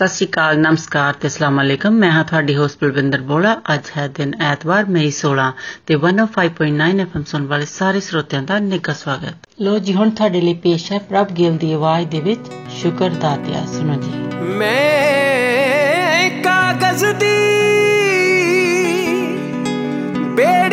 ਸਤਿ ਸ਼੍ਰੀ ਅਕਾਲ, ਨਮਸਕਾਰ ਤੇ ਅਸਲਾਮ ਅਲੈਕਮ। ਮੈਂ ਹਾਂ ਤੁਹਾਡੀ ਹੋਸਟ ਬਲਵਿੰਦਰ ਬੋੜਾ ਅੱਜ ਹੈ ਦਿਨ ਐਤਵਾਰ, ਮਈ 16 ਤੇ 105.9 ਐਫਐਮ ਸੁਣ ਵਾਲੇ ਸਾਰੇ ਸਰੋਤਿਆਂ ਦਾ ਨਿੱਘਾ ਸਵਾਗਤ। ਲੋ ਜੀ, ਹੁਣ ਤੁਹਾਡੇ ਲਈ ਪੇਸ਼ ਹੈ ਪ੍ਰਭ ਗਿੱਲ ਦੀ ਆਵਾਜ਼ ਦੇ ਵਿੱਚ, ਸ਼ੁਕਰ ਦਾਤਿਆ ਸੁਣੋ ਜੀ। ਮੈਂ ਕਾਗਜ਼ ਦੀ ਬੇੜੀ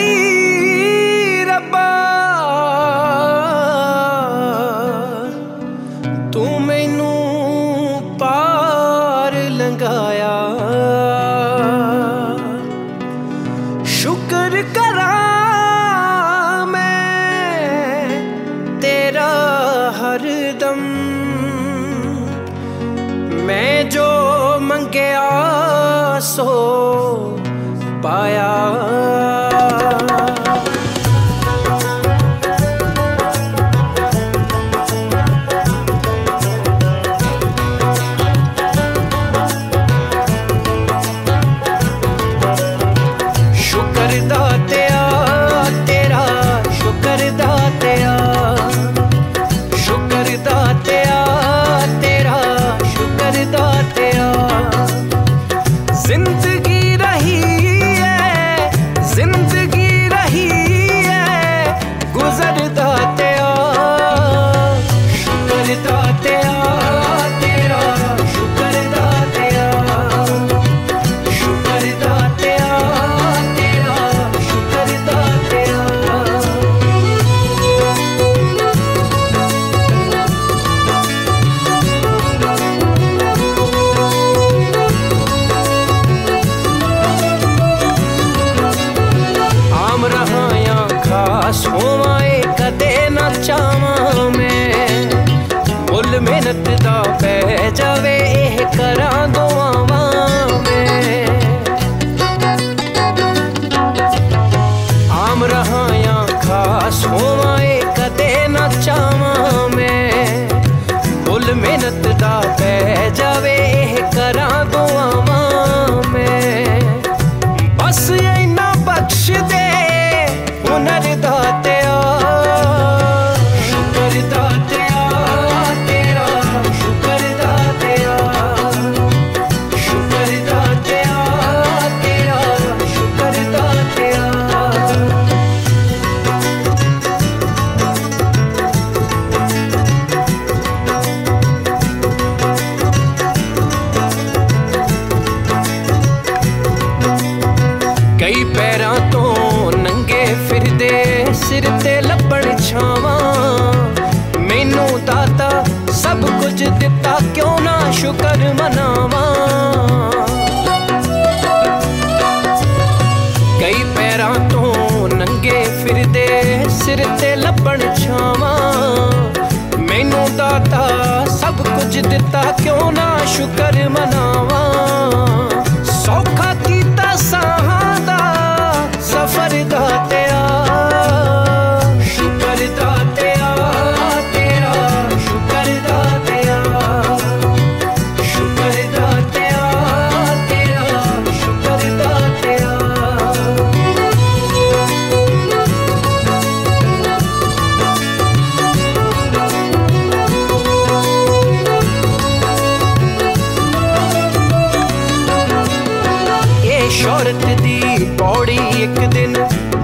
ਸ਼ੌਹਰਤ ਦੀ ਪੌੜੀ ਇੱਕ ਦਿਨ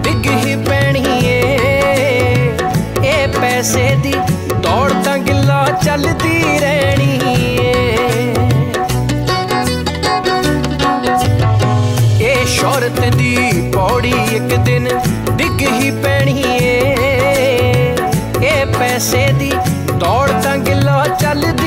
ਡਿੱਗ ਹੀ ਪੈਣੀ ਏ ਇਹ ਪੈਸੇ ਦੀ ਦੌੜ ਤਾਂ ਗਿੱਲਾ ਚੱਲਦੀ ਰਹਿਣੀ ਏ ਇਹ ਸ਼ੌਹਰਤ ਦੀ ਪੌੜੀ ਇੱਕ ਦਿਨ ਡਿੱਗ ਹੀ ਪੈਣੀ ਏ ਇਹ ਪੈਸੇ ਦੀ ਦੌੜ ਤਾਂ ਗਿੱਲਾ ਚੱਲਦੀ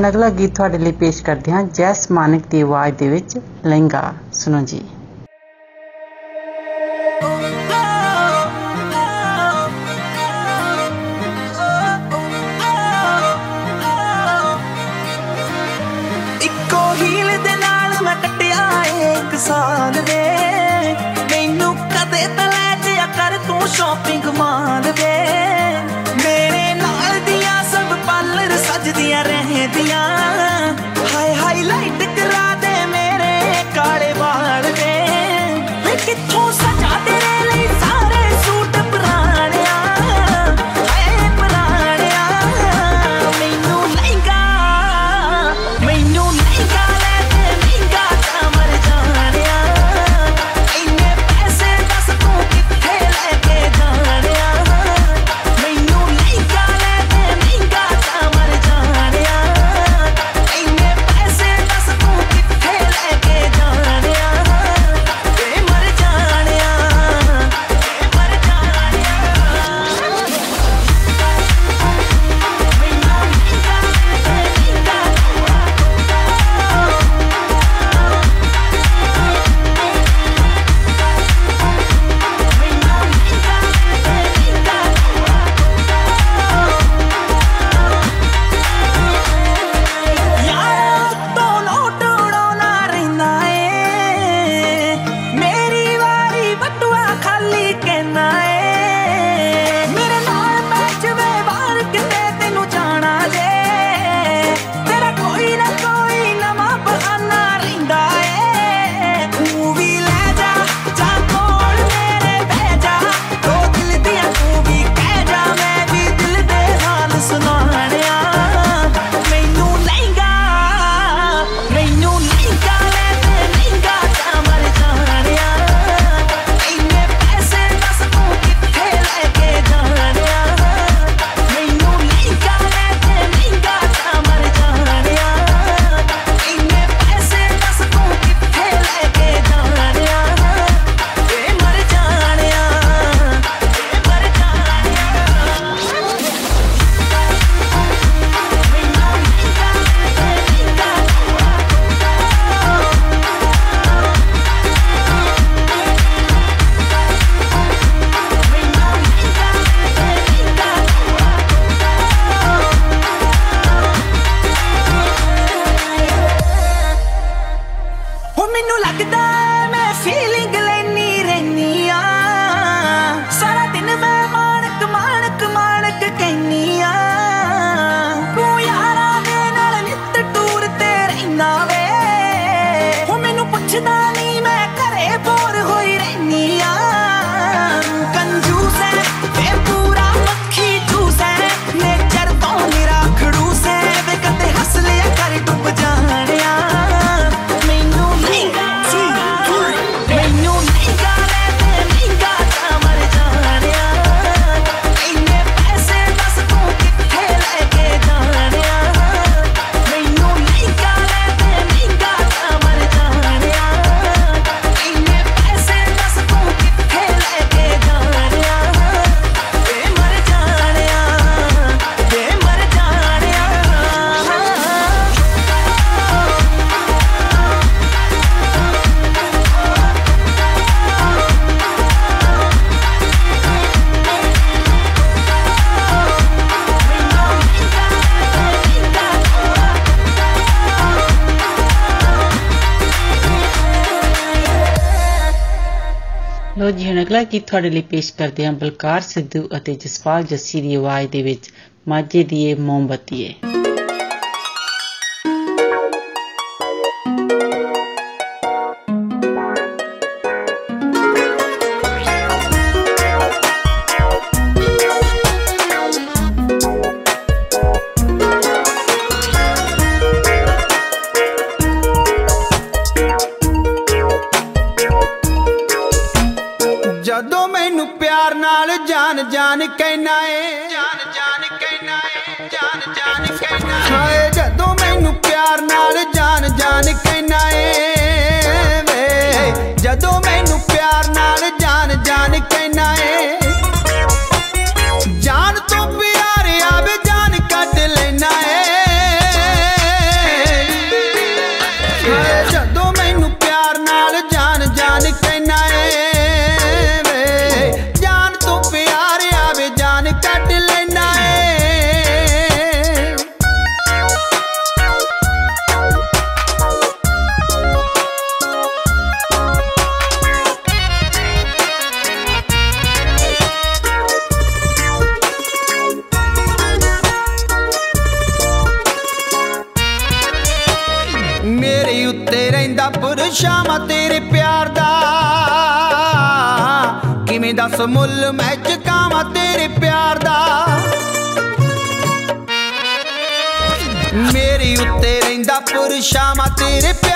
ਹੁਣ ਅਗਲਾ ਗੀਤ ਤੁਹਾਡੇ ਲਈ ਪੇਸ਼ ਕਰਦੇ ਹਾਂ। ਜੈਸ ਮਾਨਕ ਦੀ ਆਵਾਜ਼ ਦੇ ਵਿੱਚ ਲਹਿੰਗਾ। ਸੁਣੋ ਜੀ। ਅਗਲਾ ਗੀਤ ਤੁਹਾਡੇ ਲਈ ਪੇਸ਼ ਕਰਦੇ ਹਾਂ ਬਲਕਾਰ ਸਿੱਧੂ ਅਤੇ ਜਸਪਾਲ ਜੱਸੀ ਦੀ ਆਵਾਜ਼ ਦੇ ਵਿੱਚ ਮਾਝੇ ਦੀ ਇਹ ਮੋਮਬਤੀ ਏ ਜਾਨ ਕਹਿਣਾ ਏ। ਜਾਨ ਜਾਨ ਕਹਿਣਾ ਏ ਜਾਨ ਜਾਨ ਕਹਿਣਾ ਹਾਏ ਜਦੋਂ ਮੈਨੂੰ ਪਿਆਰ ਨਾਲ ਜਾਨ ਜਾਨ ਕਹਿਣਾ ਏ। ਵੇ ਜਦੋਂ ਮੈਨੂੰ ਪਿਆਰ ਨਾਲ ਜਾਨ ਜਾਨ ਕਹਿਣਾ chama terepê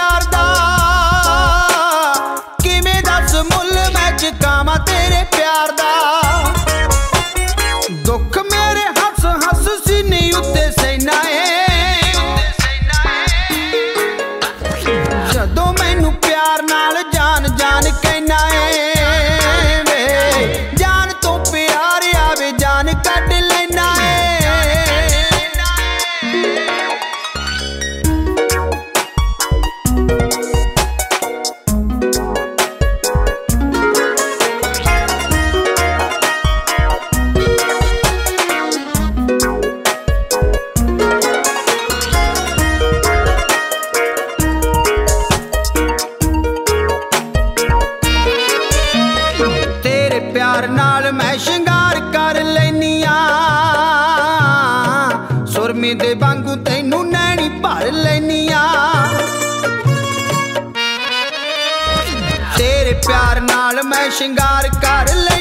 ਸ਼ਿੰਗਾਰ ਕਰ ਲੈ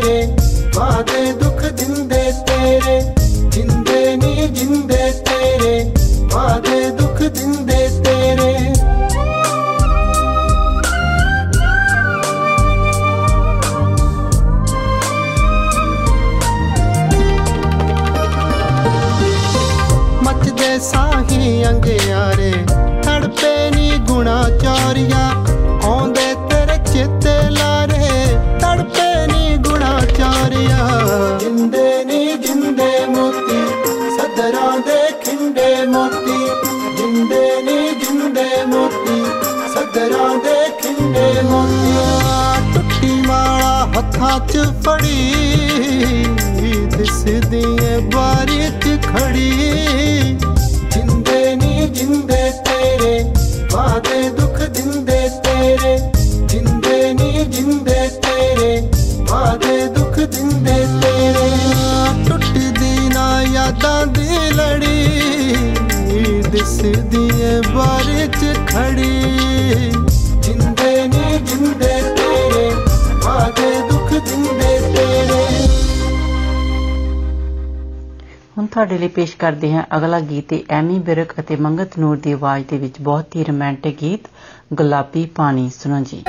ਤੇਰੇ, ਵਾਦੇ ਦੁੱਖ ਦਿੰਦੇ ਤੇਰੇ, ਜਿੰਦੇ ਨੀ ਜਿੰਦੇ ਤੇਰੇ, ਵਾਦੇ ਦੁੱਖ ਦਿੰਦੇ ਤੇਰੇ। ਮੱਚਦੇ ਸਾਹੀ ਅੰਗਿਆਰੇ, ਤੜਪੇ ਨੀ ਗੁਣਾ ਚੋਰੀਆਂ ਹੱਥਾਂ 'ਚ ਫੜੀ, ਦਿਸਦੀ ਏ ਬਾਰੀ 'ਚ ਖੜੀ। ਜਿੰਦੇ ਨੀ ਜਿੰਦੇ ਤੇਰੇ, ਵਾਦੇ ਦੁੱਖ ਦਿੰਦੇ ਤੇਰੇ। ਜਿੰਦੇ ਨੀ ਜਿੰਦੇ ਤੇਰੇ, ਵਾਦੇ ਦੁੱਖ ਦਿੰਦੇ ਤੇਰੇ। ਟੁੱਟਦੀ ਨਾ ਯਾਦਾਂ ਦੀ ਲੜੀ, ਦਿਸਦੀ ਏ ਬਾਰੀ 'ਚ ਖੜੀ। ਦਿੰਦੇ ਤੇਰੇ ਹੁਣ ਤੁਹਾਡੇ ਲਈ ਪੇਸ਼ ਕਰਦੇ ਹਾਂ ਅਗਲਾ ਗੀਤ ਇਹ ਐਮੀ ਬਿਰਕ ਅਤੇ ਮੰਗਤ ਨੂਰ ਦੀ ਆਵਾਜ਼ ਦੇ ਵਿੱਚ ਬਹੁਤ ਹੀ ਰੋਮਾਂਟਿਕ ਗੀਤ, ਗੁਲਾਬੀ ਪਾਣੀ, ਸੁਣੋ ਜੀ।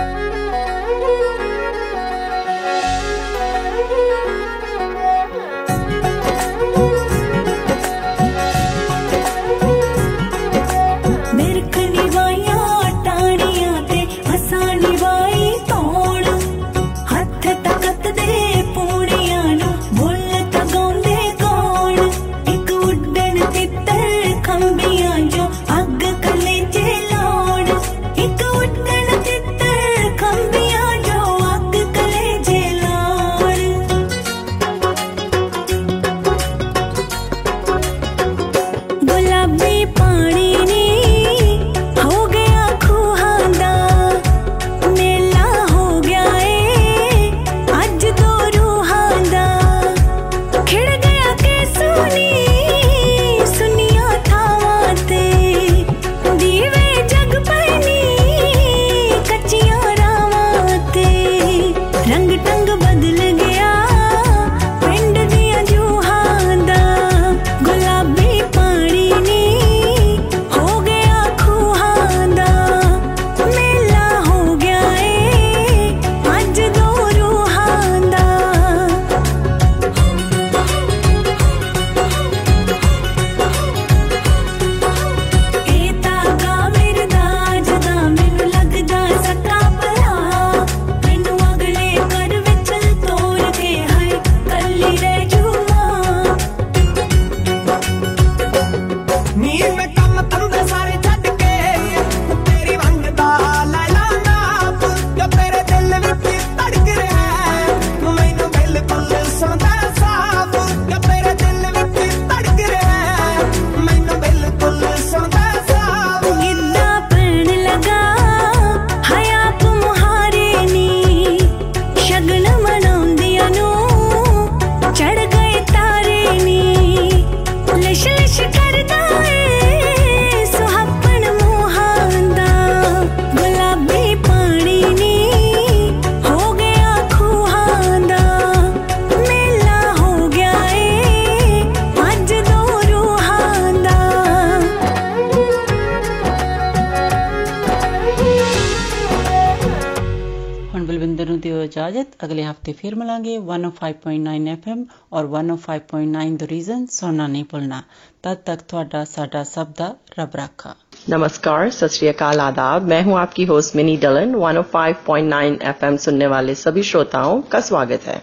इजाजत अगले हफ्ते फिर मिलेंगे 105.9 एफएम और 105.9 द रीजन सुनना नहीं भूलना तद तक ਤੁਹਾਡਾ ਸਾਡਾ ਸਭ ਦਾ ਰੱਬ ਰਾਖਾ नमस्कार सत श्री अकाल आदाब मैं हूं आपकी होस्ट मिनी डलन 105.9 एफएम सुनने वाले सभी श्रोताओं का स्वागत है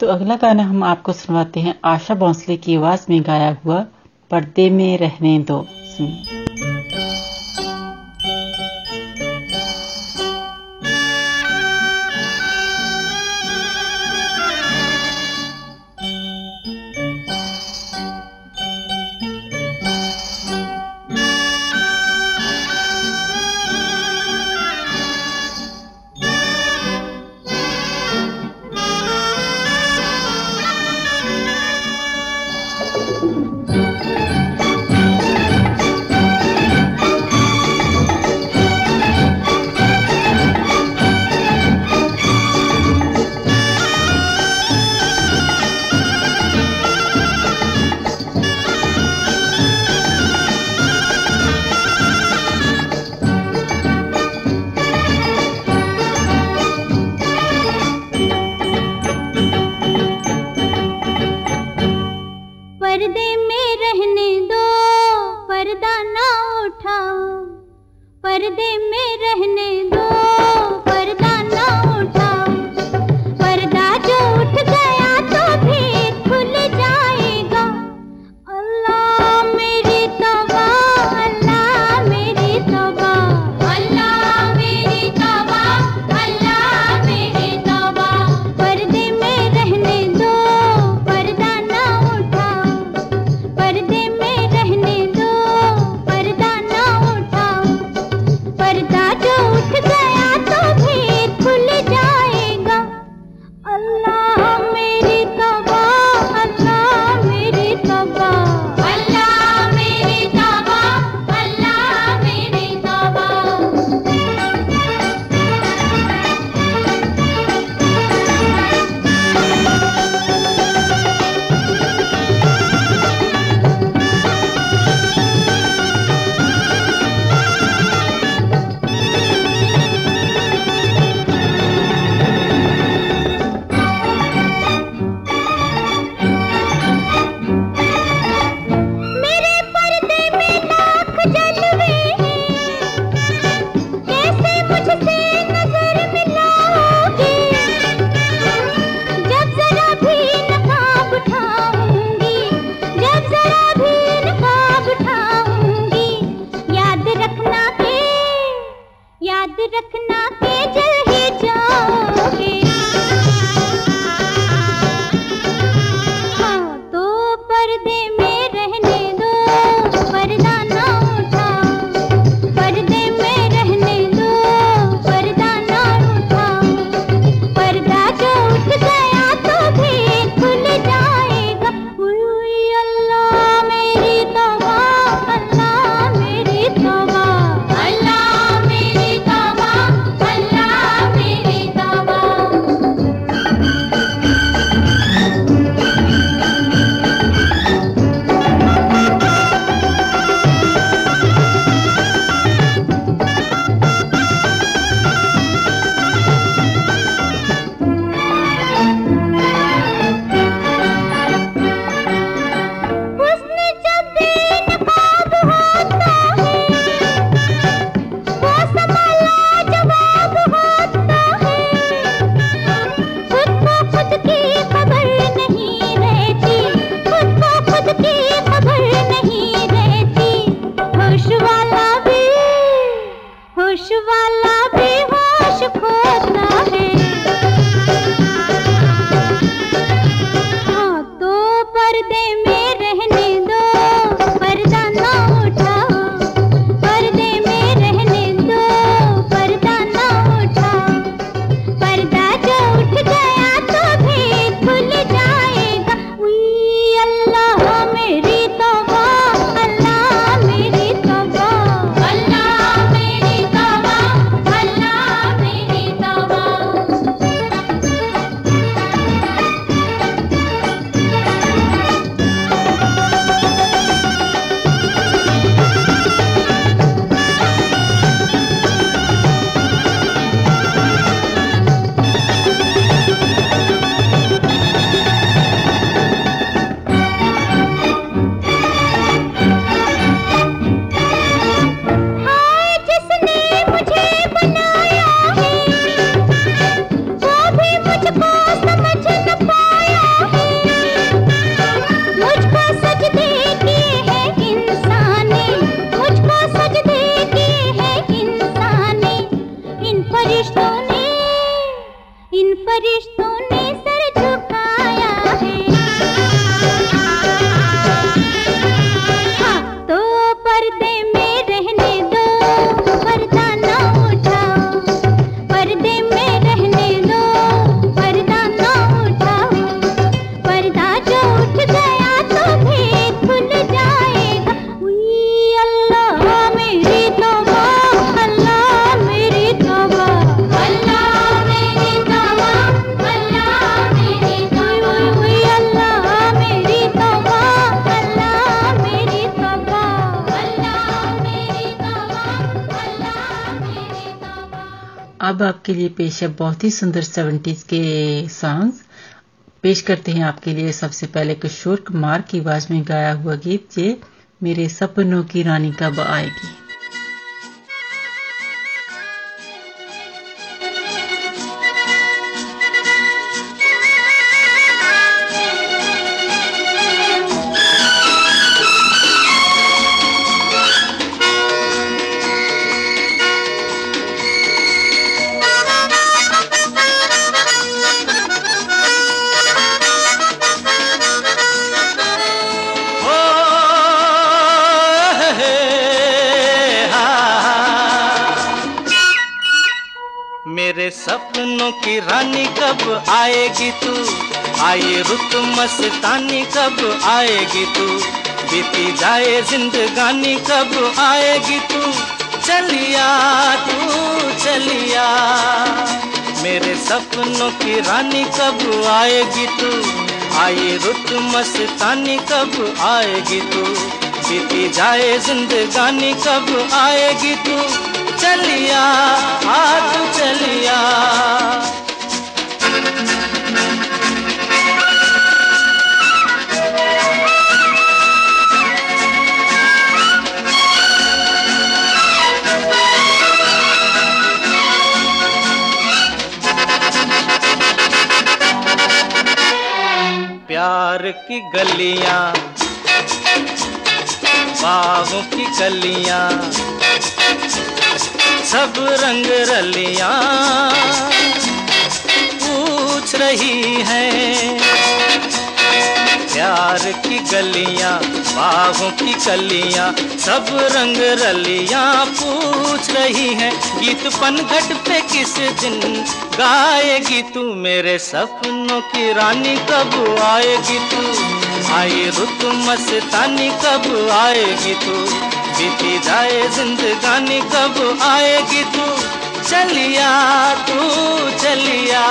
तो अगला गाना हम आपको सुनवाते हैं आशा भोंसले की आवाज में गाया हुआ पर्दे में रहने दो सुनिए आपके लिए पेश है बहुत ही सुंदर सेवेंटीज के सॉन्ग पेश करते हैं आपके लिए। सबसे पहले किशोर कुमार की आवाज़ में गाया हुआ गीत ये, मेरे सपनों की रानी कब आएगी? मस्तानी कब आएगी तू? बीती जाए जिंदगानी कब आएगी तू? चलिया तू, चलिया। मेरे सपनों की रानी कब आएगी तू? आई रुत मस्तानी कब आएगी तू? बीती जाए जिंदगानी कब आएगी तू? चलिया, आ तू चलिया। की गलियाँ बागों की कलियाँ सब रंग रलियाँ पूछ रही हैं प्यार की गलियाँ, बाहों की कलियाँ, सब रंग रलियाँ पूछ रही हैं। गीत पनघट पे किस दिन गाएगी तू मेरे सपनों की रानी? कब आएगी तू? आई रुत मस्तानी, कब आएगी तू? बीती जाए जिंदगानी, कब आएगी तू? चलिया तू, चलिया।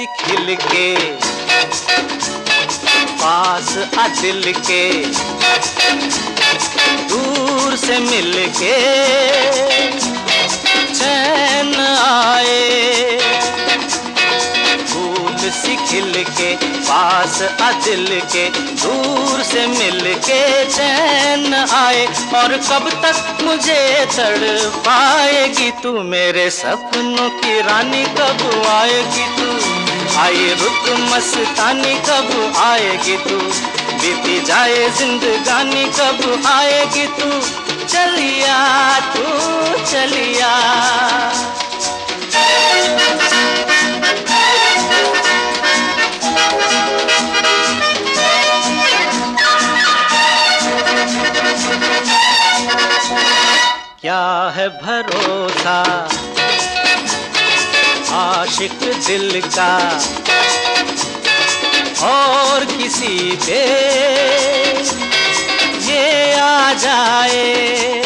सी खिल के पास आ दिल के दूर से मिल के चैन आए। फूल सी खिल के पास आ दिल के दूर से मिल के चैन आए। और कब तक मुझे तड़ पाएगी तू मेरे सपनों की रानी, कब आएगी तू आई रुत मस्तानी, कब आएगी तू? बीती जाए जिंदगानी, कब आएगी तू? चलिया तू, चलिया। क्या है भरोसा? आशिक दिल का और किसी पे ये आ जाए।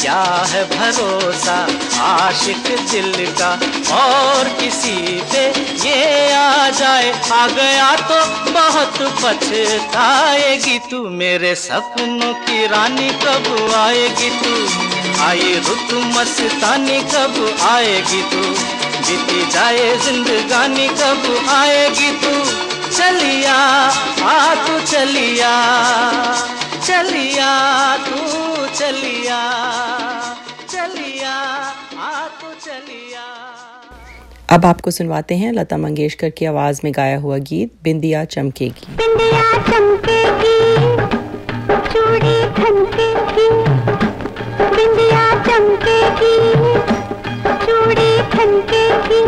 क्या है भरोसा आशिक दिल का और किसी पे ये आ जाए? आ गया तो बहुत पछताएगी तू मेरे सपनों की रानी, कब आएगी तू? आई रुत मस्तानी कब आएगी तू? बीती जाए जिंदगानी कब आएगी तू? चलिया आ तू चलिया चलिया तू चलिया चलिया आ तू चलिया। अब आपको सुनवाते हैं लता मंगेशकर की आवाज़ में गाया हुआ गीत बिंदिया चमकेगी। बिंदिया चमकेगी चूड़ी चमकेगी चूड़ी खनकेगी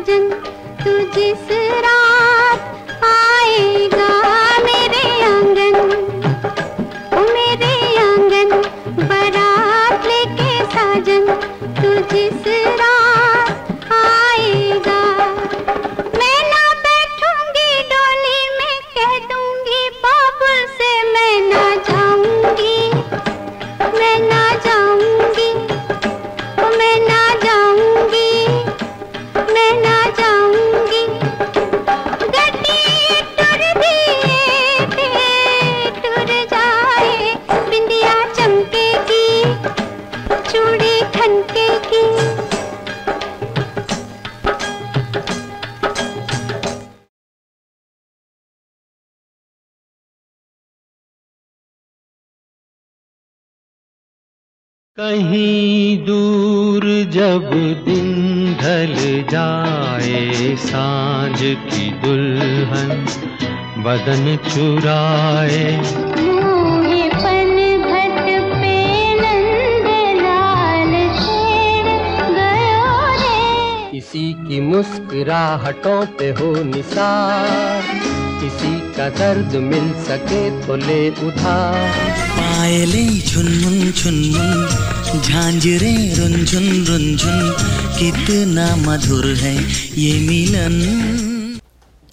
भजन तू जिस बदन चुराए। किसी की मुस्कुराहटों पे हो निसार किसी का दर्द मिल सके तो ले उधार। पायले झुनमुन झुनमुन झांझरे रुनझुन रुनझुन कितना मधुर है ये मिलन।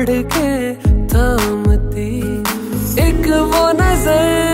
बढ़ के थामती। एक वो नज़र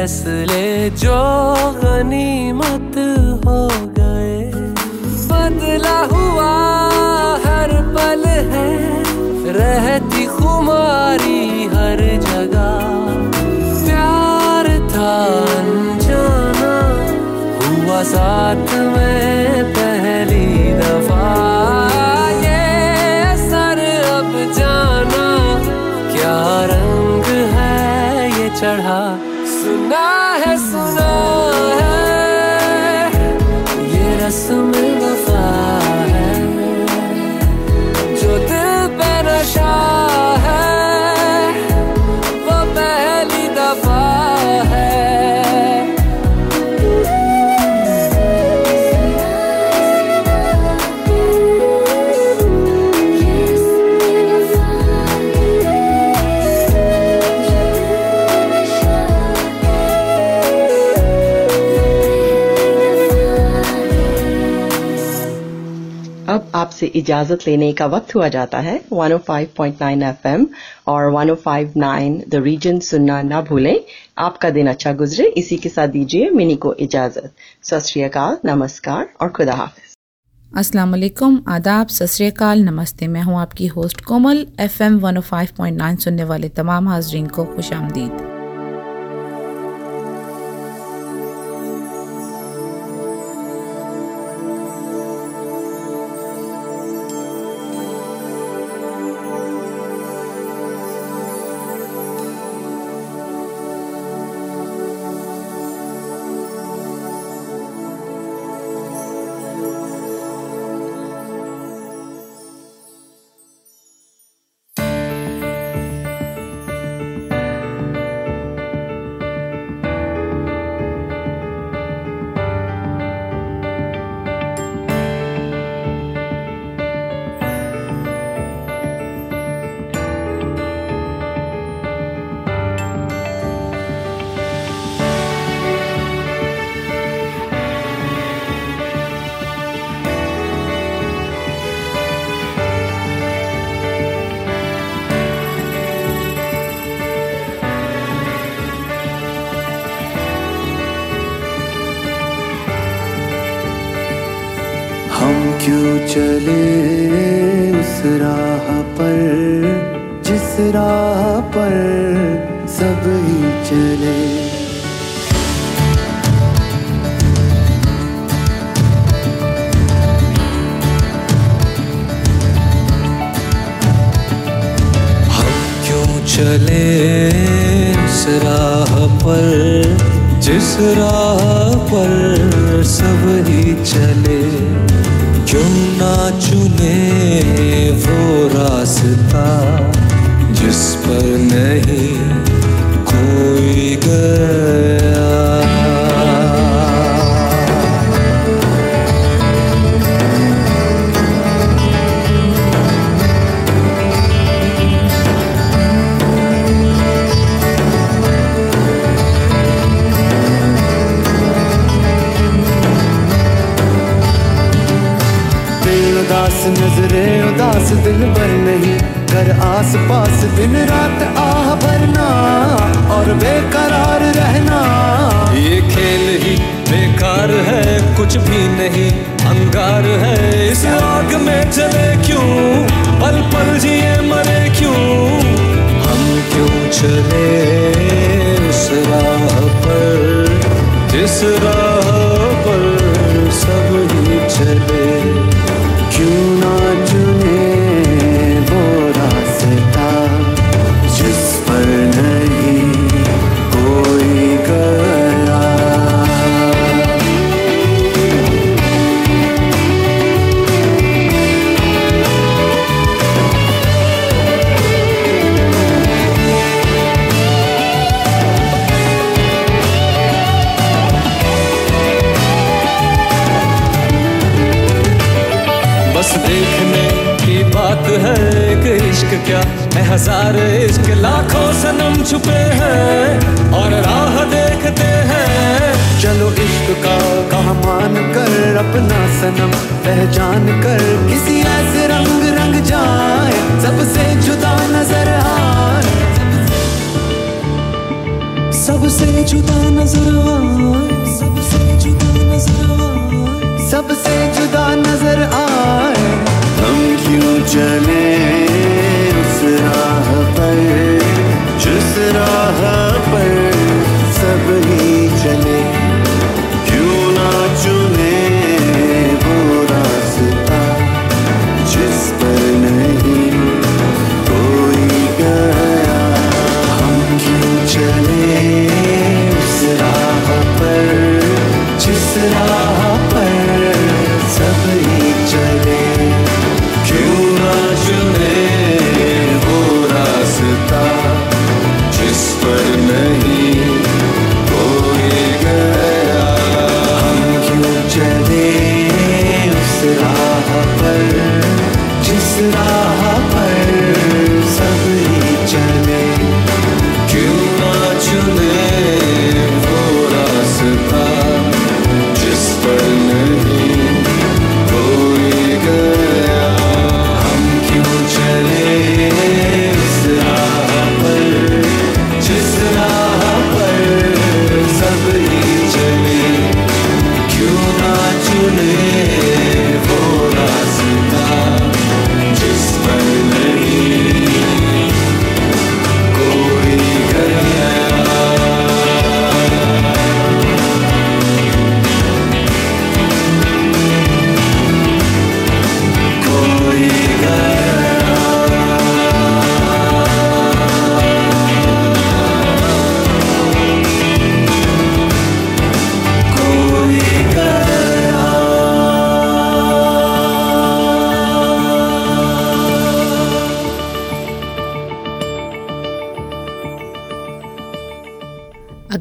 फैसले जो गनीमत हो गए। बदला हुआ हर पल है, रहती खुमारी हर जगह। प्यार था अनजाना, हुआ साथ में पहली दफ़ा। ये असर अब जाना, क्या रंग है ये चढ़ा? सुना है सुना है आपसे इजाज़त लेने का वक्त हुआ जाता है। 105.9 एफएम और 105.9 द रीजन सुनना ना भूलें। आपका दिन अच्छा गुजरे। इसी के साथ दीजिए मिनी को इजाज़त। सत नमस्कार और खुदा हाफिज। अस्सलाम वालेकुम। आदाब। सत नमस्ते। मैं हूँ आपकी होस्ट कोमल। एफएम 105.9 सुनने वाले तमाम हाजरीन को खुश आमदीद। राह पर सब ही चले। हम क्यों चले उस राह पर? जिस राह पर सब ही चले। क्यों ना चुने वो रास्ता? जिस पर नहीं कोई गया। उदास नजरे उदास दिल पर नहीं। घर आस पास दिन रात आह भरना और बेकरार रहना। ये खेल ही बेकार है, कुछ भी नहीं, अंगार है। इस आग में चले क्यों? पल पल जिए मरे क्यों? हम क्यों चले उस राह पर? जिस राह पर सब ही चले, क्यों?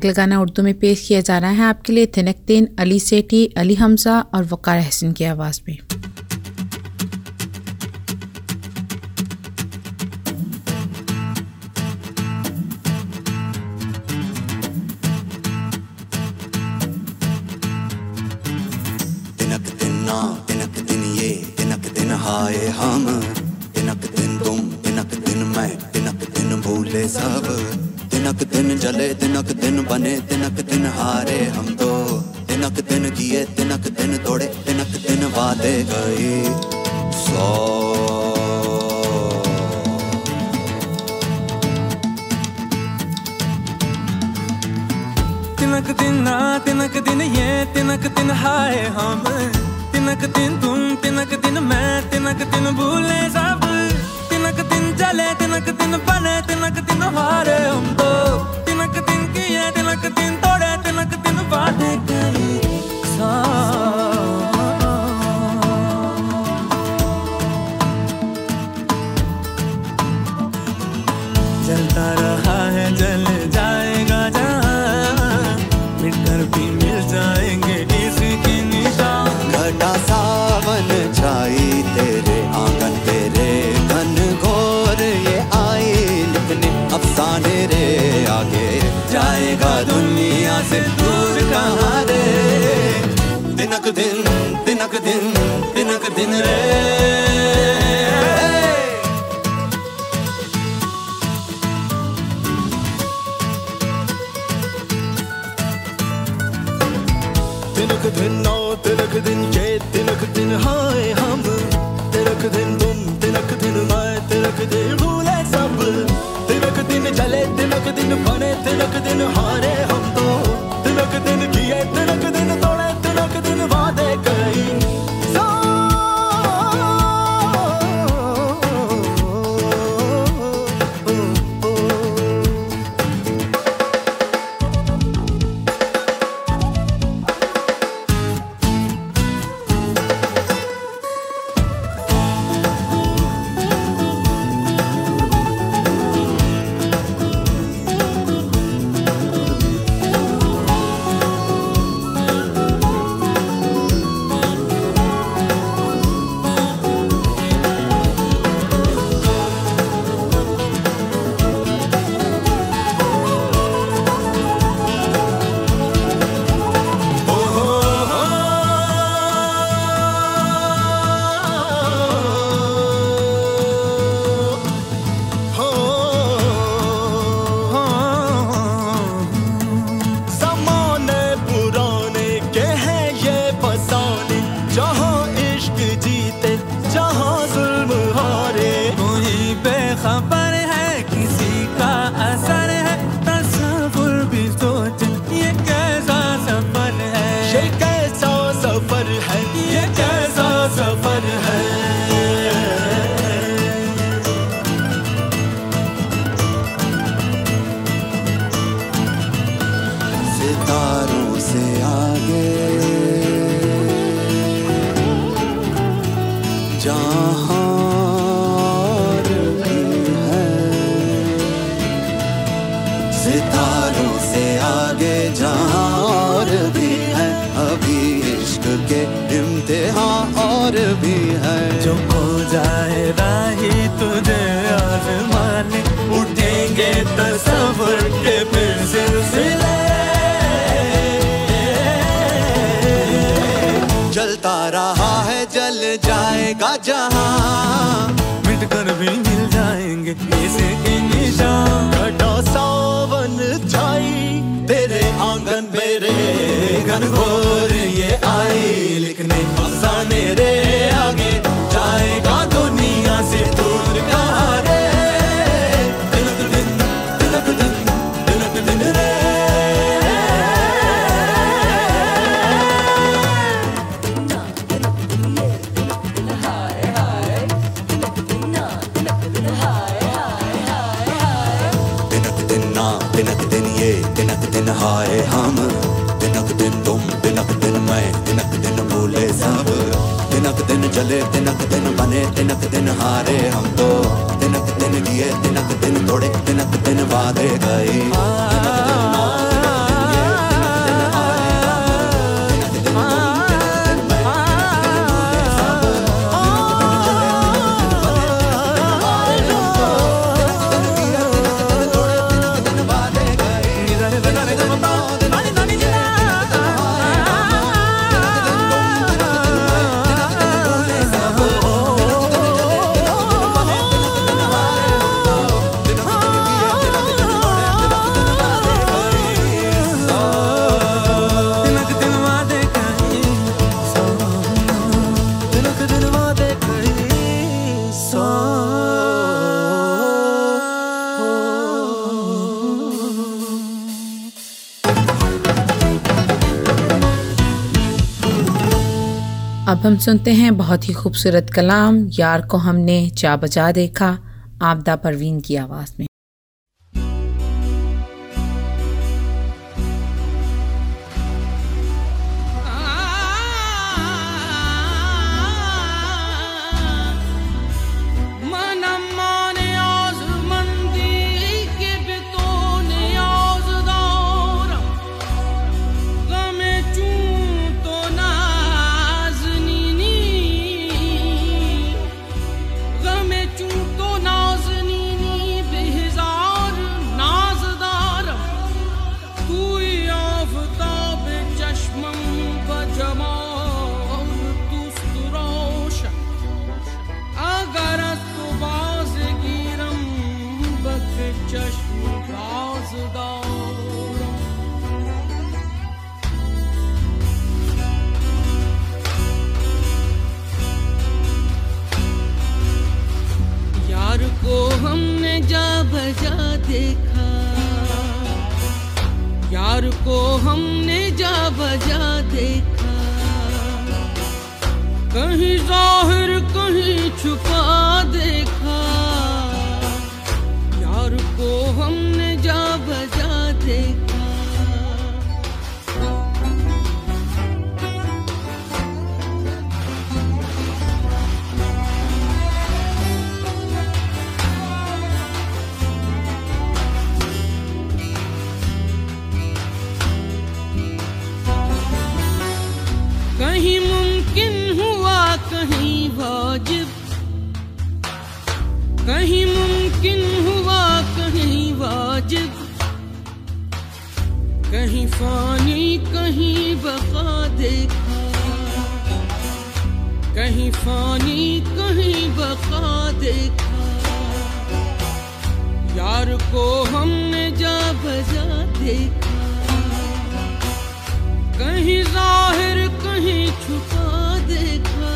अगला गाना उर्दू में पेश किया जा रहा है। आपके लिए थिनकतीन अली सेठी, अली हमजा और वकार हसन की आवाज़ में। intento दिन नौ तिलक दिन के तिलक दिन हाय हम दिनक दिन तुम दिनक दिन मैं दिनक दिन भूले सब दिनक दिन चले दिनक दिन बने दिनक दिन हारे हम तो दिनक दिन दिए दिनक दिन तोड़े दिनक दिन वादे गए अब हम सुनते हैं बहुत ही खूबसूरत कलाम, यार को हमने चा बजा देखा, आपदा परवीन की आवाज़ में। हमने जा बजा देखा। यार को हमने जा बजा देखा। कहीं ज़ाहिर कहीं छुपा। कहीं फानी, कहीं बका देखा। यार को हमने जा बजा देखा। कहीं ज़ाहिर, कहीं छुपा देखा।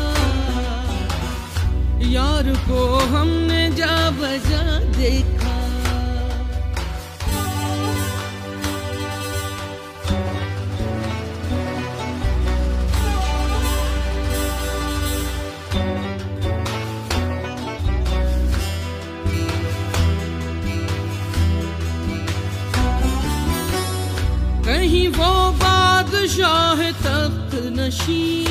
यार को हमने जा बजा देखा। वो बादशाह तख्त नशी।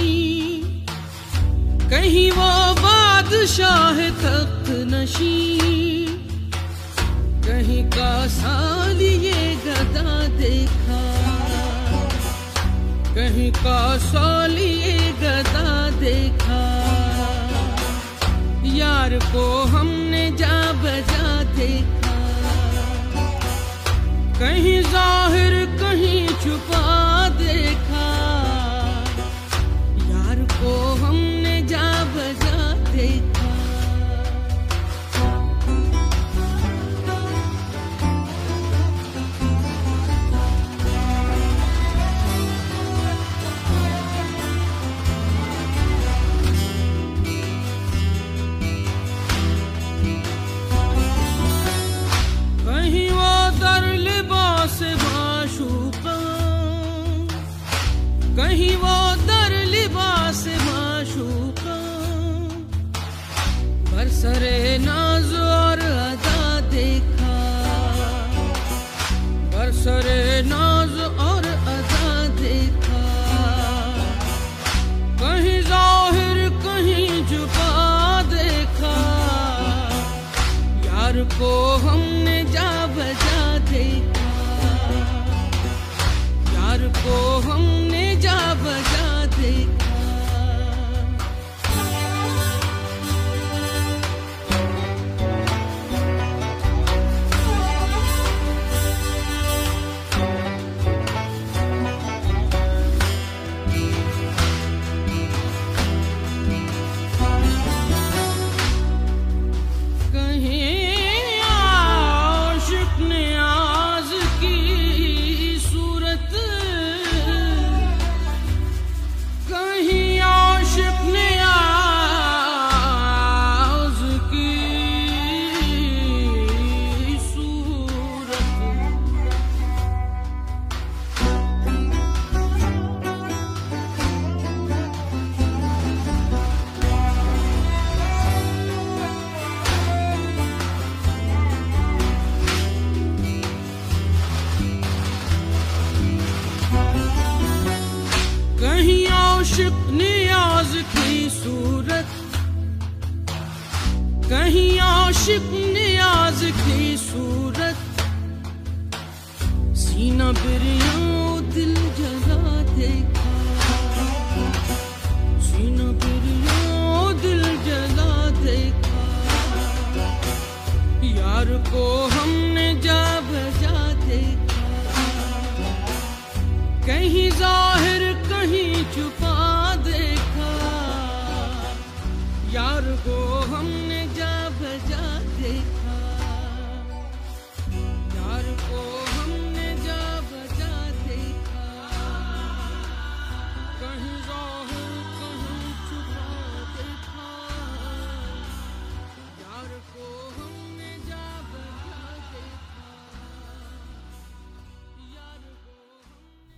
कहीं वो बादशाह तख्त नशी। कहीं का साल ये गदा देखा। कहीं का साल ये गदा देखा। यार को हमने जा बजा देखा। कहीं ज़ाहिर कहीं छुपा देखा। यार को हमने जा बजा देखा